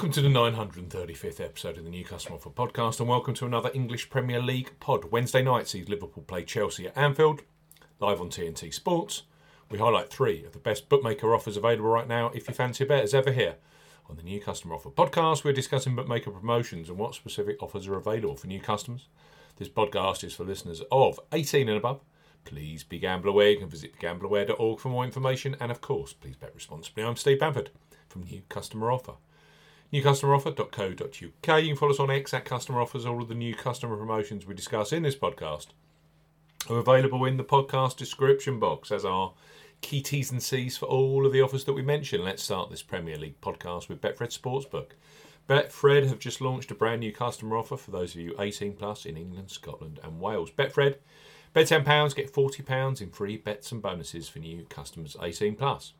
Welcome to the 935th episode of the New Customer Offer podcast, and welcome to another English Premier League pod. Wednesday night sees Liverpool play Chelsea at Anfield, live on TNT Sports. We highlight three of the best bookmaker offers available right now if you fancy a bet as ever here. On the New Customer Offer podcast, we're discussing bookmaker promotions and what specific offers are available for new customers. This podcast is for listeners of 18 and above. Please be gamble aware. You can visit gambleaware.org for more information, and of course, please bet responsibly. I'm Steve Bamford from New Customer Offer newcustomeroffer.co.uk. You can follow us on X at Customer Offers. All of the new customer promotions we discuss in this podcast are available in the podcast description box, as are key T's and C's for all of the offers that we mention. Let's start this Premier League podcast with Betfred Sportsbook. Betfred have just launched a brand new customer offer for those of you 18 plus in England, Scotland, and Wales. Betfred, bet £10, get £40 in free bets and bonuses for new customers 18 plus.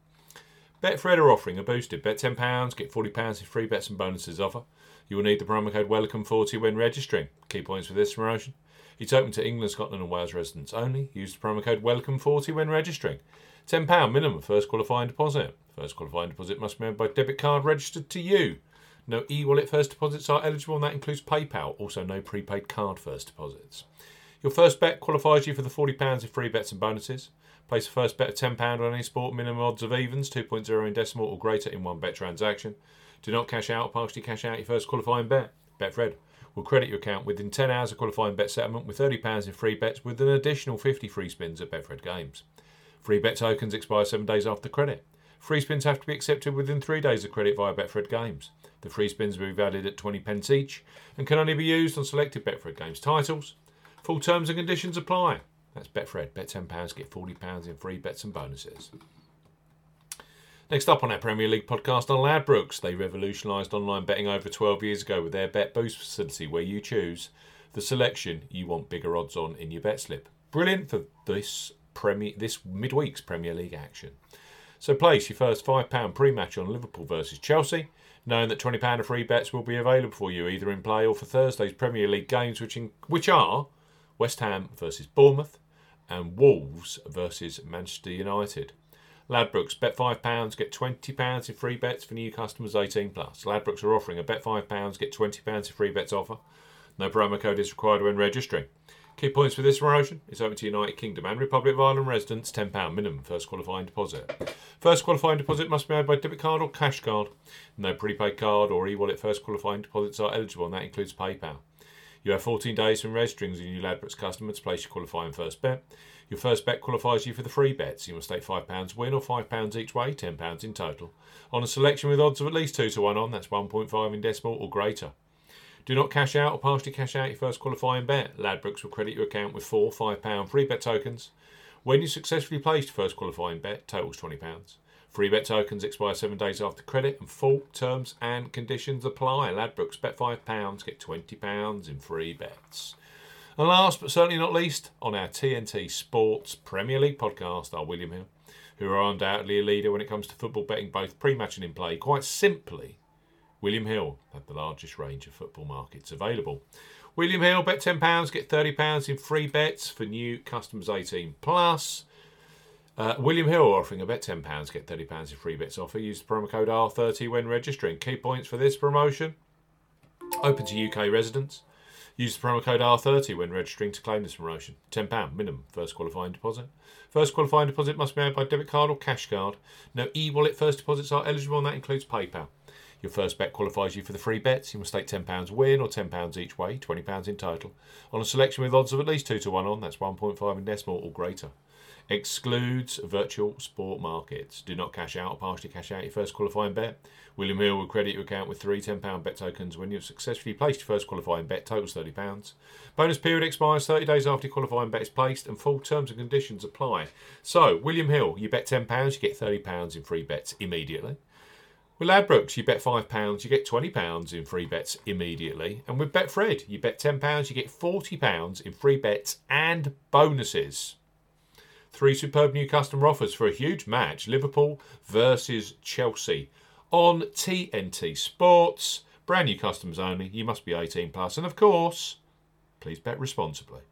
Betfred are offering a boosted bet £10, get £40 in free bets and bonuses offer. You will need the promo code WELCOME40 when registering. Key points for this promotion. It's open to England, Scotland, and Wales residents only. Use the promo code WELCOME40 when registering. £10 minimum first qualifying deposit. First qualifying deposit must be made by debit card registered to you. No e wallet first deposits are eligible, and that includes PayPal. Also, no prepaid card first deposits. Your first bet qualifies you for the £40 in free bets and bonuses. Place a first bet of £10 on any sport, minimum odds of evens, 2.0 in decimal or greater in one bet transaction. Do not cash out partially cash out your first qualifying bet. Betfred will credit your account within 10 hours of qualifying bet settlement with £30 in free bets with an additional 50 free spins at Betfred Games. Free bet tokens expire seven days after credit. Free spins have to be accepted within three days of credit via Betfred Games. The free spins will be valid at 20 pence each and can only be used on selected Betfred Games titles. Full terms and conditions apply. That's Betfred. Bet £10, get £40 in free bets and bonuses. Next up on our Premier League podcast on Ladbrokes, they revolutionised online betting over 12 years ago with their Bet Boost facility where you choose the selection you want bigger odds on in your bet slip. Brilliant for this Premier this midweek's Premier League action. So place your first £5 pre-match on Liverpool versus Chelsea, knowing that £20 of free bets will be available for you either in play or for Thursday's Premier League games, which, in, which are West Ham versus Bournemouth, and Wolves versus Manchester United. Ladbrokes, bet £5, get £20 in free bets for new customers 18 plus. Ladbrokes are offering a bet £5, get £20 in free bets offer. No promo code is required when registering. Key points for this promotion is open to United Kingdom and Republic of Ireland residents, £10 minimum first qualifying deposit. First qualifying deposit must be made by debit card or cash card. No prepaid card or e wallet first qualifying deposits are eligible, and that includes PayPal. You have 14 days from registering as a new Ladbrokes customer to place your qualifying first bet. Your first bet qualifies you for the free bets. You must stake £5 win or £5 each way, £10 in total. On a selection with odds of at least 2 to 1 on, that's 1.5 in decimal or greater. Do not cash out or partially cash out your first qualifying bet. Ladbrokes will credit your account with four £5 free bet tokens. When you successfully place your first qualifying bet, totals £20. Free bet tokens expire seven days after credit, and full terms and conditions apply. Ladbrokes bet £5, get £20 in free bets. And last but certainly not least, on our TNT Sports Premier League podcast are William Hill, who are undoubtedly a leader when it comes to football betting, both pre match and in play. Quite simply, William Hill have the largest range of football markets available. William Hill, bet £10, get £30 in free bets for new customers 18 plus. Uh, William Hill offering a bet £10, get £30 in free bets offer. Use the promo code R30 when registering. Key points for this promotion open to UK residents. Use the promo code R30 when registering to claim this promotion. £10 minimum first qualifying deposit. First qualifying deposit must be made by debit card or cash card. No e wallet first deposits are eligible, and that includes PayPal. Your first bet qualifies you for the free bets. You must stake £10 win or £10 each way, £20 in total, on a selection with odds of at least 2 to 1 on, that's 1.5 in decimal or greater excludes virtual sport markets. Do not cash out or partially cash out your first qualifying bet. William Hill will credit your account with three £10 bet tokens when you've successfully placed your first qualifying bet, totals £30. Bonus period expires 30 days after your qualifying bet is placed, and full terms and conditions apply. So, William Hill, you bet £10, you get £30 in free bets immediately. With Ladbrokes, you bet £5, you get £20 in free bets immediately. And with Betfred, you bet £10, you get £40 in free bets and bonuses. Three superb new customer offers for a huge match Liverpool versus Chelsea on TNT Sports. Brand new customers only. You must be 18 plus. plus, and of course, please bet responsibly.